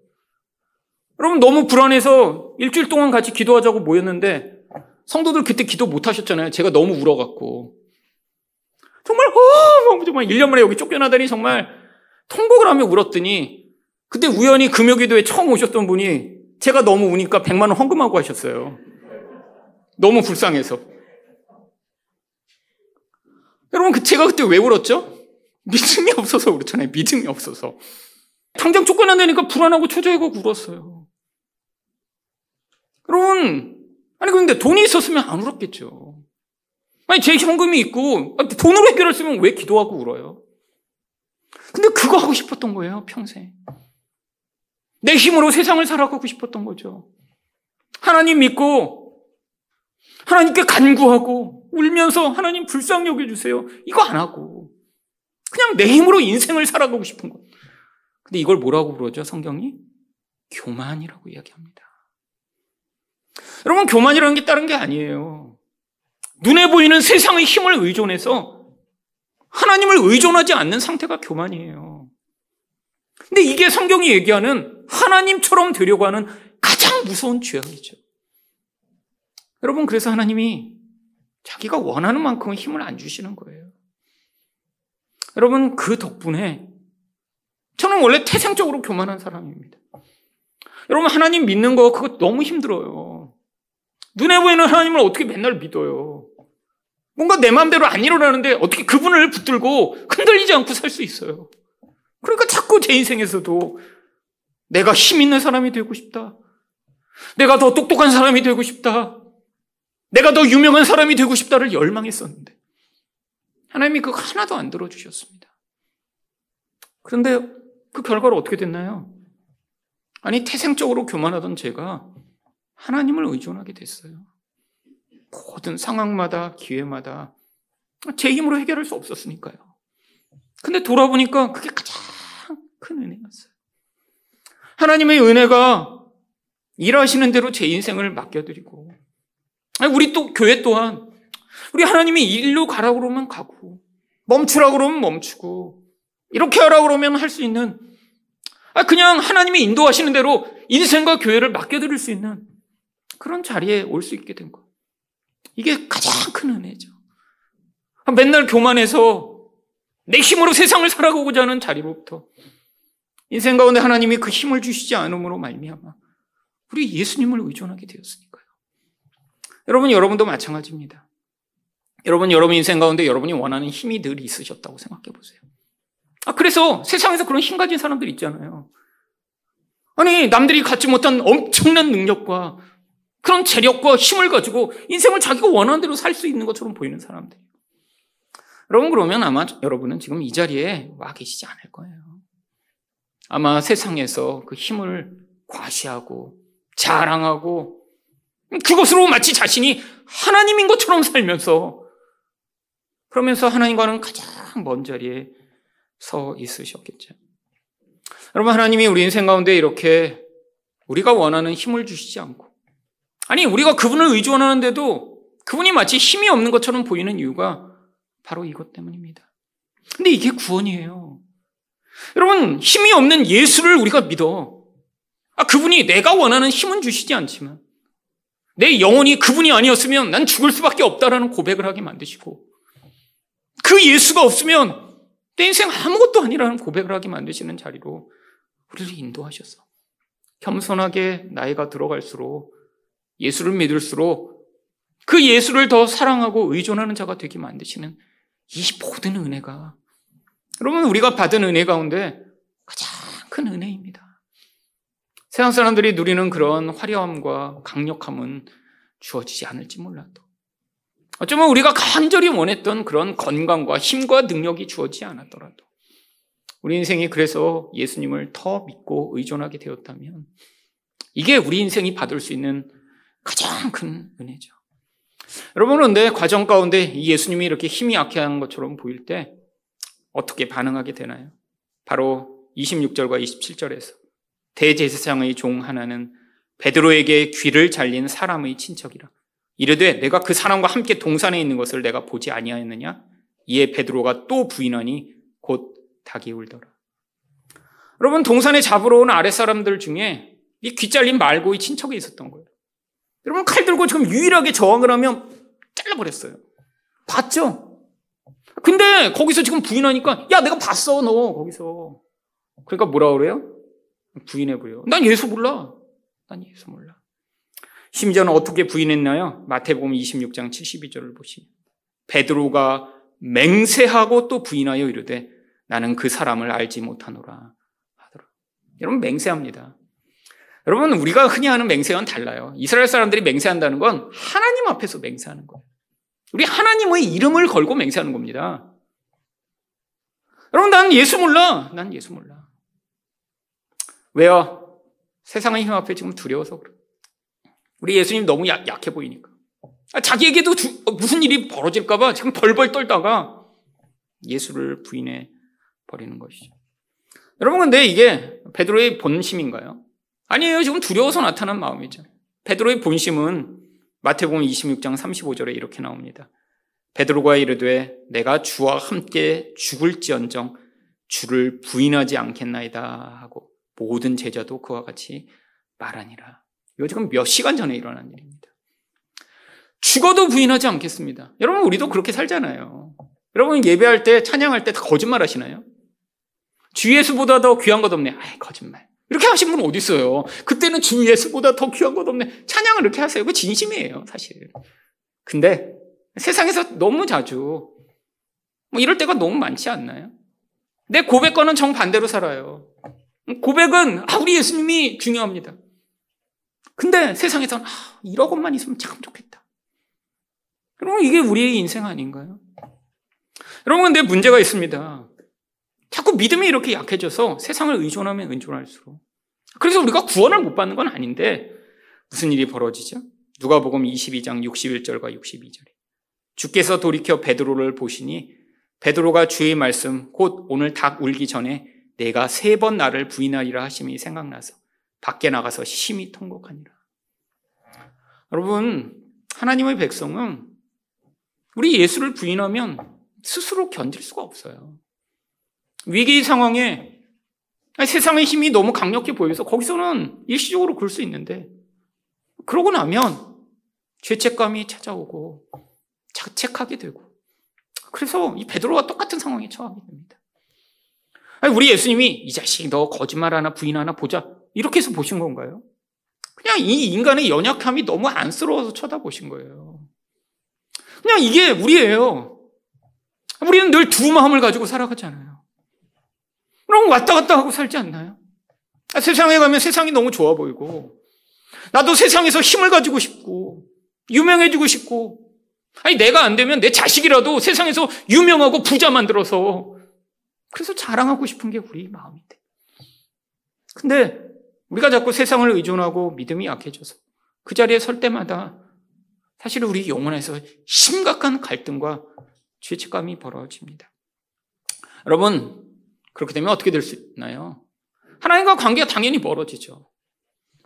여러분 너무 불안해서 일주일 동안 같이 기도하자고 모였는데 성도들 그때 기도 못 하셨잖아요. 제가 너무 울어갖고. 정말, 어, 정말 1년 만에 여기 쫓겨나다니 정말 통곡을 하며 울었더니 그때 우연히 금요기도에 처음 오셨던 분이 제가 너무 우니까 100만 원 헌금하고 하셨어요. 너무 불쌍해서. 여러분, 그 제가 그때 왜 울었죠? 믿음이 없어서 그렇잖아요. 믿음이 없어서. 당장 쫓겨난다니까 불안하고 초조하고 울었어요. 여러분, 아니, 그런데 돈이 있었으면 안 울었겠죠. 아니, 제 현금이 있고, 돈으로 해결했으면 왜 기도하고 울어요? 근데 그거 하고 싶었던 거예요, 평생. 내 힘으로 세상을 살아가고 싶었던 거죠. 하나님 믿고, 하나님께 간구하고, 울면서 하나님 불쌍히 여겨주세요. 이거 안 하고. 그냥 내 힘으로 인생을 살아가고 싶은 것. 근데 이걸 뭐라고 부르죠, 성경이? 교만이라고 이야기합니다. 여러분, 교만이라는 게 다른 게 아니에요. 눈에 보이는 세상의 힘을 의존해서 하나님을 의존하지 않는 상태가 교만이에요. 근데 이게 성경이 얘기하는 하나님처럼 되려고 하는 가장 무서운 죄악이죠. 여러분, 그래서 하나님이 자기가 원하는 만큼 힘을 안 주시는 거예요. 여러분, 그 덕분에 저는 원래 태생적으로 교만한 사람입니다. 여러분, 하나님 믿는 거 그거 너무 힘들어요. 눈에 보이는 하나님을 어떻게 맨날 믿어요? 뭔가 내 마음대로 안 일어나는데 어떻게 그분을 붙들고 흔들리지 않고 살 수 있어요? 그러니까 자꾸 제 인생에서도 내가 힘 있는 사람이 되고 싶다. 내가 더 똑똑한 사람이 되고 싶다. 내가 더 유명한 사람이 되고 싶다를 열망했었는데 하나님이 그거 하나도 안 들어주셨습니다. 그런데 그 결과로 어떻게 됐나요? 아니 태생적으로 교만하던 제가 하나님을 의존하게 됐어요. 모든 상황마다 기회마다 제 힘으로 해결할 수 없었으니까요. 근데 돌아보니까 그게 가장 큰 은혜였어요. 하나님의 은혜가 일하시는 대로 제 인생을 맡겨드리고 우리 또 교회 또한 우리 하나님이 일로 가라고 그러면 가고 멈추라고 그러면 멈추고 이렇게 하라고 그러면 할 수 있는 그냥 하나님이 인도하시는 대로 인생과 교회를 맡겨드릴 수 있는 그런 자리에 올 수 있게 된 것. 이게 가장 큰 은혜죠. 맨날 교만해서 내 힘으로 세상을 살아가고자 하는 자리로부터 인생 가운데 하나님이 그 힘을 주시지 않음으로 말미암아 우리 예수님을 의존하게 되었으니까요. 여러분 여러분도 마찬가지입니다. 여러분 여러분 인생 가운데 여러분이 원하는 힘이 늘 있으셨다고 생각해 보세요. 아 그래서 세상에서 그런 힘 가진 사람들 있잖아요. 아니, 남들이 갖지 못한 엄청난 능력과 그런 재력과 힘을 가지고 인생을 자기가 원하는 대로 살 수 있는 것처럼 보이는 사람들. 여러분, 그러면 아마 여러분은 지금 이 자리에 와 계시지 않을 거예요. 아마 세상에서 그 힘을 과시하고 자랑하고 그것으로 마치 자신이 하나님인 것처럼 살면서 그러면서 하나님과는 가장 먼 자리에 서 있으셨겠죠. 여러분, 하나님이 우리 인생 가운데 이렇게 우리가 원하는 힘을 주시지 않고 아니, 우리가 그분을 의존하는데도 그분이 마치 힘이 없는 것처럼 보이는 이유가 바로 이것 때문입니다. 근데 이게 구원이에요. 여러분, 힘이 없는 예수를 우리가 믿어. 아, 그분이 내가 원하는 힘은 주시지 않지만, 내 영혼이 그분이 아니었으면 난 죽을 수밖에 없다라는 고백을 하게 만드시고, 그 예수가 없으면 내 인생 아무것도 아니라는 고백을 하게 만드시는 자리로 우리를 인도하셨어. 겸손하게 나이가 들어갈수록 예수를 믿을수록 그 예수를 더 사랑하고 의존하는 자가 되게 만드시는 이 모든 은혜가 여러분 우리가 받은 은혜 가운데 가장 큰 은혜입니다. 세상 사람들이 누리는 그런 화려함과 강력함은 주어지지 않을지 몰라도 어쩌면 우리가 간절히 원했던 그런 건강과 힘과 능력이 주어지지 않았더라도 우리 인생이 그래서 예수님을 더 믿고 의존하게 되었다면 이게 우리 인생이 받을 수 있는 가장 큰 은혜죠. 여러분, 그런데 과정 가운데 예수님이 이렇게 힘이 약해한 것처럼 보일 때 어떻게 반응하게 되나요? 바로 26절과 27절에서 대제사장의 종 하나는 베드로에게 귀를 잘린 사람의 친척이라. 이르되 내가 그 사람과 함께 동산에 있는 것을 내가 보지 아니하였느냐? 이에 베드로가 또 부인하니 곧 닭이 울더라. 여러분 동산에 잡으러 온 아랫 사람들 중에 이 귀 잘린 말고의 친척이 있었던 거예요. 여러분 칼 들고 지금 유일하게 저항을 하면 잘라버렸어요. 봤죠? 근데 거기서 지금 부인하니까 야 내가 봤어 너 거기서. 그러니까 뭐라 그래요? 부인해 버려요. 난 예수 몰라. 난 예수 몰라. 심지어는 어떻게 부인했나요? 마태복음 26장 72절을 보시면 베드로가 맹세하고 또 부인하여 이르되 나는 그 사람을 알지 못하노라 하더라. 여러분 맹세합니다. 여러분, 우리가 흔히 하는 맹세와는 달라요. 이스라엘 사람들이 맹세한다는 건 하나님 앞에서 맹세하는 거예요. 우리 하나님의 이름을 걸고 맹세하는 겁니다. 여러분, 난 예수 몰라. 난 예수 몰라. 왜요? 세상의 힘 앞에 지금 두려워서 그래. 우리 예수님 너무 약, 약해 보이니까. 아, 자기에게도 두, 어, 무슨 일이 벌어질까봐 지금 벌벌 떨다가 예수를 부인해 버리는 것이죠. 여러분, 근데 이게 베드로의 본심인가요? 아니에요. 지금 두려워서 나타난 마음이죠. 베드로의 본심은 마태복음 26장 35절에 이렇게 나옵니다. 베드로가 이르되 내가 주와 함께 죽을지언정 주를 부인하지 않겠나이다 하고 모든 제자도 그와 같이 말하니라. 이거 지금 몇 시간 전에 일어난 일입니다. 죽어도 부인하지 않겠습니다. 여러분 우리도 그렇게 살잖아요. 여러분 예배할 때 찬양할 때 다 거짓말 하시나요? 주 예수보다 더 귀한 것 없네. 아이 거짓말. 이렇게 하신 분 어디 있어요? 그때는 주 예수보다 더 귀한 것 없네. 찬양을 이렇게 하세요. 그 진심이에요, 사실. 근데 세상에서 너무 자주 뭐 이럴 때가 너무 많지 않나요? 내 고백과는 정반대로 살아요. 고백은 아 우리 예수님이 중요합니다. 근데 세상에서는 아 1억 원만 있으면 참 좋겠다. 그러면 이게 우리의 인생 아닌가요? 여러분 근데 문제가 있습니다. 자꾸 믿음이 이렇게 약해져서 세상을 의존하면 의존할수록. 그래서 우리가 구원을 못 받는 건 아닌데 무슨 일이 벌어지죠? 누가 복음 22장 61절과 62절에 주께서 돌이켜 베드로를 보시니 베드로가 주의 말씀 곧 오늘 닭 울기 전에 내가 세 번 나를 부인하리라 하심이 생각나서 밖에 나가서 심히 통곡하니라. 여러분 하나님의 백성은 우리 예수를 부인하면 스스로 견딜 수가 없어요. 위기 상황에 세상의 힘이 너무 강력해 보여서 거기서는 일시적으로 그럴 수 있는데 그러고 나면 죄책감이 찾아오고 자책하게 되고 그래서 이 베드로와 똑같은 상황에 처하게 됩니다. 우리 예수님이 이 자식 너 거짓말 하나 부인 하나 보자 이렇게 해서 보신 건가요? 그냥 이 인간의 연약함이 너무 안쓰러워서 쳐다보신 거예요. 그냥 이게 우리예요. 우리는 늘 두 마음을 가지고 살아가잖아요. 그럼 왔다 갔다 하고 살지 않나요? 아, 세상에 가면 세상이 너무 좋아 보이고, 나도 세상에서 힘을 가지고 싶고, 유명해지고 싶고, 아니, 내가 안 되면 내 자식이라도 세상에서 유명하고 부자 만들어서, 그래서 자랑하고 싶은 게 우리 마음인데. 근데 우리가 자꾸 세상을 의존하고 믿음이 약해져서 그 자리에 설 때마다 사실 우리 영혼에서 심각한 갈등과 죄책감이 벌어집니다. 여러분, 그렇게 되면 어떻게 될 수 있나요? 하나님과 관계가 당연히 멀어지죠.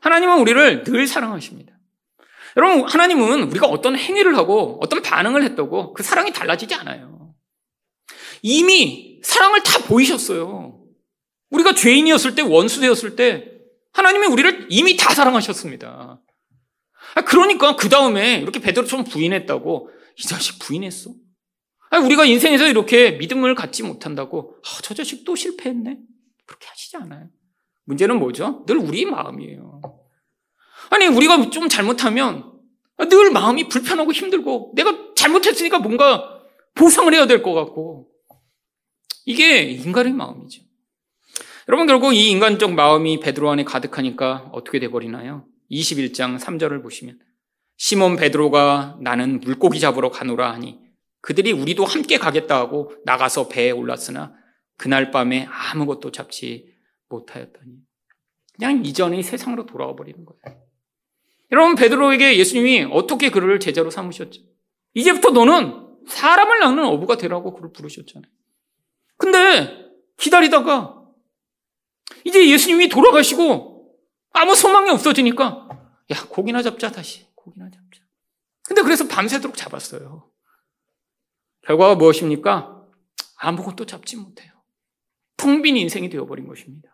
하나님은 우리를 늘 사랑하십니다. 여러분, 하나님은 우리가 어떤 행위를 하고 어떤 반응을 했다고 그 사랑이 달라지지 않아요. 이미 사랑을 다 보이셨어요. 우리가 죄인이었을 때, 원수되었을 때, 하나님이 우리를 이미 다 사랑하셨습니다. 아, 그러니까 그 다음에 이렇게 베드로처럼 부인했다고 이 자식 부인했어? 아, 우리가 인생에서 이렇게 믿음을 갖지 못한다고 아, 저 자식 또 실패했네? 그렇게 하시지 않아요. 문제는 뭐죠? 늘 우리 마음이에요. 아니 우리가 좀 잘못하면 늘 마음이 불편하고 힘들고 내가 잘못했으니까 뭔가 보상을 해야 될 것 같고 이게 인간의 마음이죠. 여러분 결국 이 인간적 마음이 베드로 안에 가득하니까 어떻게 돼 버리나요? 21장 3절을 보시면 시몬 베드로가 나는 물고기 잡으러 가노라 하니 그들이 우리도 함께 가겠다 하고 나가서 배에 올랐으나 그날 밤에 아무것도 잡지 못하였더니 그냥 이전의 세상으로 돌아와 버리는 거예요. 여러분 베드로에게 예수님이 어떻게 그를 제자로 삼으셨죠? 이제부터 너는 사람을 낳는 어부가 되라고 그를 부르셨잖아요. 근데 기다리다가 이제 예수님이 돌아가시고 아무 소망이 없어지니까 야 고기나 잡자 다시 고기나 잡자. 근데 그래서 밤새도록 잡았어요. 결과가 무엇입니까? 아무것도 잡지 못해요. 텅 빈 인생이 되어버린 것입니다.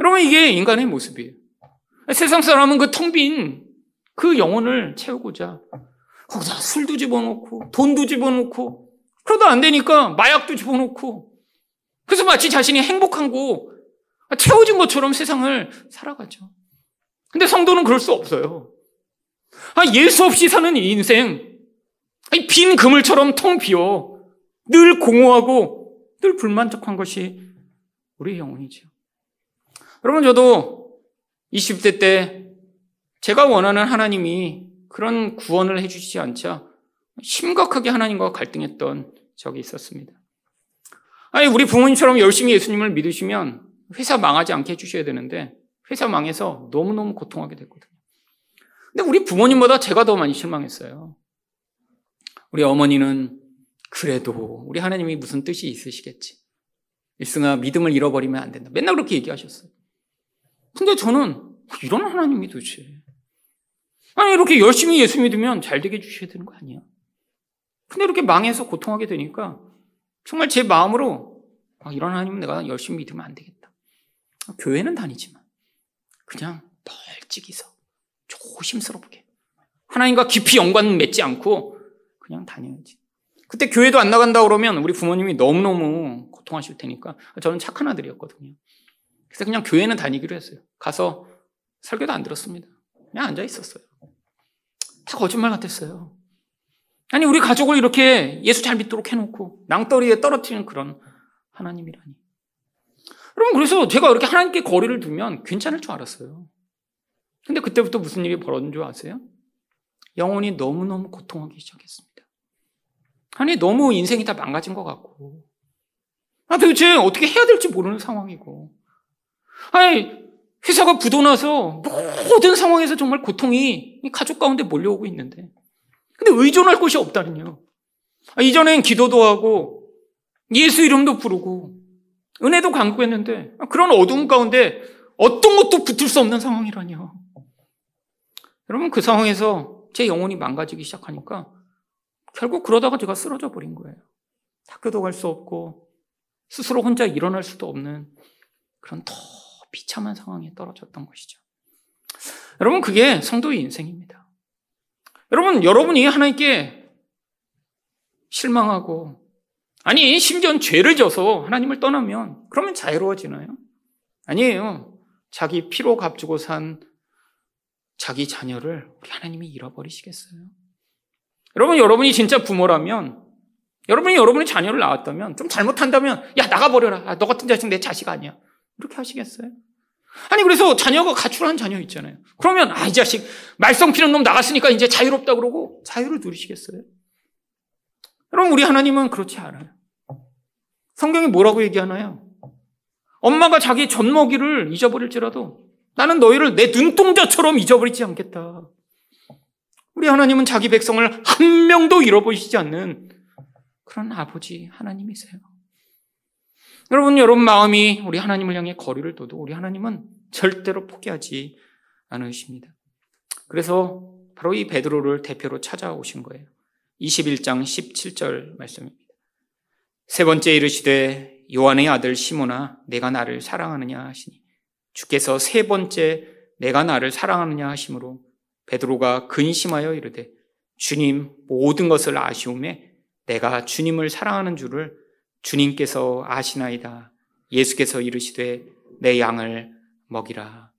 여러분 이게 인간의 모습이에요. 세상 사람은 그 텅 빈 그 영혼을 채우고자 거기다 술도 집어넣고 돈도 집어넣고 그러다 안 되니까 마약도 집어넣고 그래서 마치 자신이 행복한 거 채워진 것처럼 세상을 살아가죠. 근데 성도는 그럴 수 없어요. 아, 예수 없이 사는 인생, 빈 그물처럼 텅 비어 늘 공허하고 늘 불만족한 것이 우리의 영혼이죠. 여러분, 저도 20대 때 제가 원하는 하나님이 그런 구원을 해주시지 않자 심각하게 하나님과 갈등했던 적이 있었습니다. 아니, 우리 부모님처럼 열심히 예수님을 믿으시면 회사 망하지 않게 해주셔야 되는데 회사 망해서 너무너무 고통하게 됐거든요. 근데 우리 부모님보다 제가 더 많이 실망했어요. 우리 어머니는 그래도 우리 하나님이 무슨 뜻이 있으시겠지. 일승아 믿음을 잃어버리면 안 된다. 맨날 그렇게 얘기하셨어요. 근데 저는 이런 하나님이 도대체 아니 이렇게 열심히 예수 믿으면 잘 되게 해주셔야 되는 거 아니야? 근데 이렇게 망해서 고통하게 되니까 정말 제 마음으로 아, 이런 하나님은 내가 열심히 믿으면 안 되겠다. 교회는 다니지만 그냥 널찍이서 조심스럽게 하나님과 깊이 연관 맺지 않고 그냥 다녀야지. 그때 교회도 안 나간다 그러면 우리 부모님이 너무너무 고통하실 테니까 저는 착한 아들이었거든요. 그래서 그냥 교회는 다니기로 했어요. 가서 설교도 안 들었습니다. 그냥 앉아 있었어요. 다 거짓말 같았어요. 아니 우리 가족을 이렇게 예수 잘 믿도록 해놓고 낭떠리에 떨어뜨리는 그런 하나님이라니. 여러분, 그래서 제가 이렇게 하나님께 거리를 두면 괜찮을 줄 알았어요. 근데 그때부터 무슨 일이 벌어진 줄 아세요? 영혼이 너무너무 고통하기 시작했습니다. 아니, 너무 인생이 다 망가진 것 같고. 아, 도대체 어떻게 해야 될지 모르는 상황이고. 아니, 회사가 부도나서 모든 상황에서 정말 고통이 가족 가운데 몰려오고 있는데. 근데 의존할 곳이 없다는요. 아, 이전엔 기도도 하고, 예수 이름도 부르고, 은혜도 강구했는데 그런 어두운 가운데 어떤 것도 붙을 수 없는 상황이라니요. 여러분 그 상황에서 제 영혼이 망가지기 시작하니까 결국 그러다가 제가 쓰러져 버린 거예요. 학교도 갈 수 없고 스스로 혼자 일어날 수도 없는 그런 더 비참한 상황에 떨어졌던 것이죠. 여러분 그게 성도의 인생입니다. 여러분 여러분이 하나님께 실망하고 아니, 심지어 죄를 져서 하나님을 떠나면 그러면 자유로워지나요? 아니에요. 자기 피로 값주고 산 자기 자녀를 우리 하나님이 잃어버리시겠어요? 여러분, 여러분이 진짜 부모라면 여러분이 여러분의 자녀를 낳았다면 좀 잘못한다면 야 나가버려라. 아, 너 같은 자식 내 자식 아니야. 이렇게 하시겠어요? 아니 그래서 자녀가 가출한 자녀 있잖아요. 그러면 아 이 자식 말썽 피는 놈 나갔으니까 이제 자유롭다 그러고 자유를 누리시겠어요? 여러분 우리 하나님은 그렇지 않아요. 성경이 뭐라고 얘기하나요? 엄마가 자기 젖먹이를 잊어버릴지라도 나는 너희를 내 눈동자처럼 잊어버리지 않겠다. 우리 하나님은 자기 백성을 한 명도 잃어버리시지 않는 그런 아버지 하나님이세요. 여러분, 여러분 마음이 우리 하나님을 향해 거리를 둬도 우리 하나님은 절대로 포기하지 않으십니다. 그래서 바로 이 베드로를 대표로 찾아오신 거예요. 21장 17절 말씀입니다. 세 번째 이르시되 요한의 아들 시모나 내가 나를 사랑하느냐 하시니 주께서 세 번째 내가 나를 사랑하느냐 하심으로 베드로가 근심하여 이르되 주님 모든 것을 아시오매 내가 주님을 사랑하는 줄을 주님께서 아시나이다. 예수께서 이르시되 내 양을 먹이라.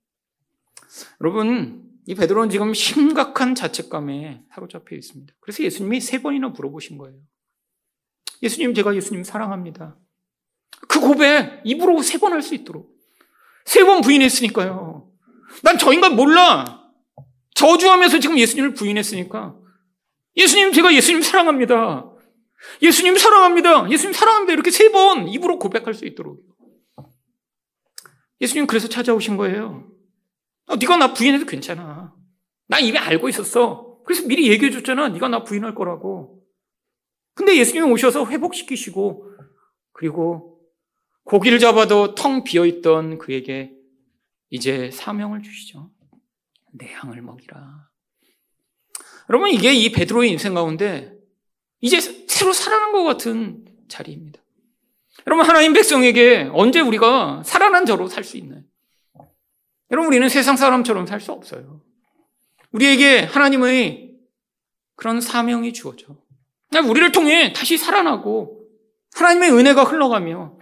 여러분, 이 베드로는 지금 심각한 자책감에 사로잡혀 있습니다. 그래서 예수님이 세 번이나 물어보신 거예요. 예수님, 제가 예수님 사랑합니다. 그 고백 입으로 세 번 할 수 있도록. 세 번 부인했으니까요. 난 저 인간 몰라. 저주하면서 지금 예수님을 부인했으니까. 예수님, 제가 예수님 사랑합니다. 예수님 사랑합니다. 예수님 사랑합니다. 이렇게 세 번 입으로 고백할 수 있도록. 예수님 그래서 찾아오신 거예요. 어, 네가 나 부인해도 괜찮아. 나 이미 알고 있었어. 그래서 미리 얘기해 줬잖아. 네가 나 부인할 거라고. 근데 예수님이 오셔서 회복시키시고 그리고 고기를 잡아도 텅 비어 있던 그에게 이제 사명을 주시죠. 내 양을 먹이라. 여러분 이게 이 베드로의 인생 가운데 이제 새로 살아난 것 같은 자리입니다. 여러분, 하나님 백성에게 언제 우리가 살아난 자로 살 수 있나요? 여러분, 우리는 세상 사람처럼 살 수 없어요. 우리에게 하나님의 그런 사명이 주어져. 우리를 통해 다시 살아나고 하나님의 은혜가 흘러가며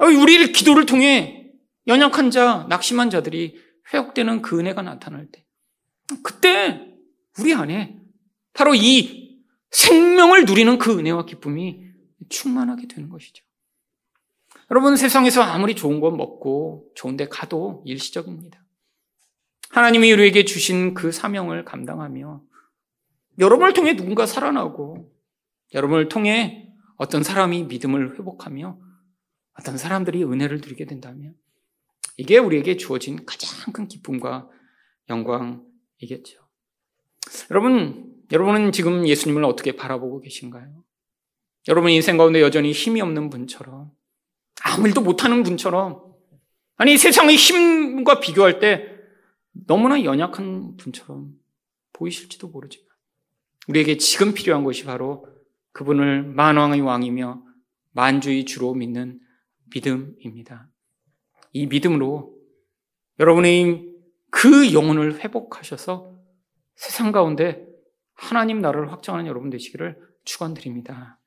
우리를 기도를 통해 연약한 자, 낙심한 자들이 회복되는 그 은혜가 나타날 때 그때 우리 안에 바로 이 생명을 누리는 그 은혜와 기쁨이 충만하게 되는 것이죠. 여러분 세상에서 아무리 좋은 것 먹고 좋은 데 가도 일시적입니다. 하나님이 우리에게 주신 그 사명을 감당하며 여러분을 통해 누군가 살아나고 여러분을 통해 어떤 사람이 믿음을 회복하며 어떤 사람들이 은혜를 누리게 된다면 이게 우리에게 주어진 가장 큰 기쁨과 영광이겠죠. 여러분 여러분은 지금 예수님을 어떻게 바라보고 계신가요? 여러분 인생 가운데 여전히 힘이 없는 분처럼 아무 일도 못하는 분처럼 아니 세상의 힘과 비교할 때 너무나 연약한 분처럼 보이실지도 모르지만 우리에게 지금 필요한 것이 바로 그분을 만왕의 왕이며 만주의 주로 믿는 믿음입니다. 이 믿음으로 여러분의 그 영혼을 회복하셔서 세상 가운데 하나님 나라를 확장하는 여러분 되시기를 축원드립니다.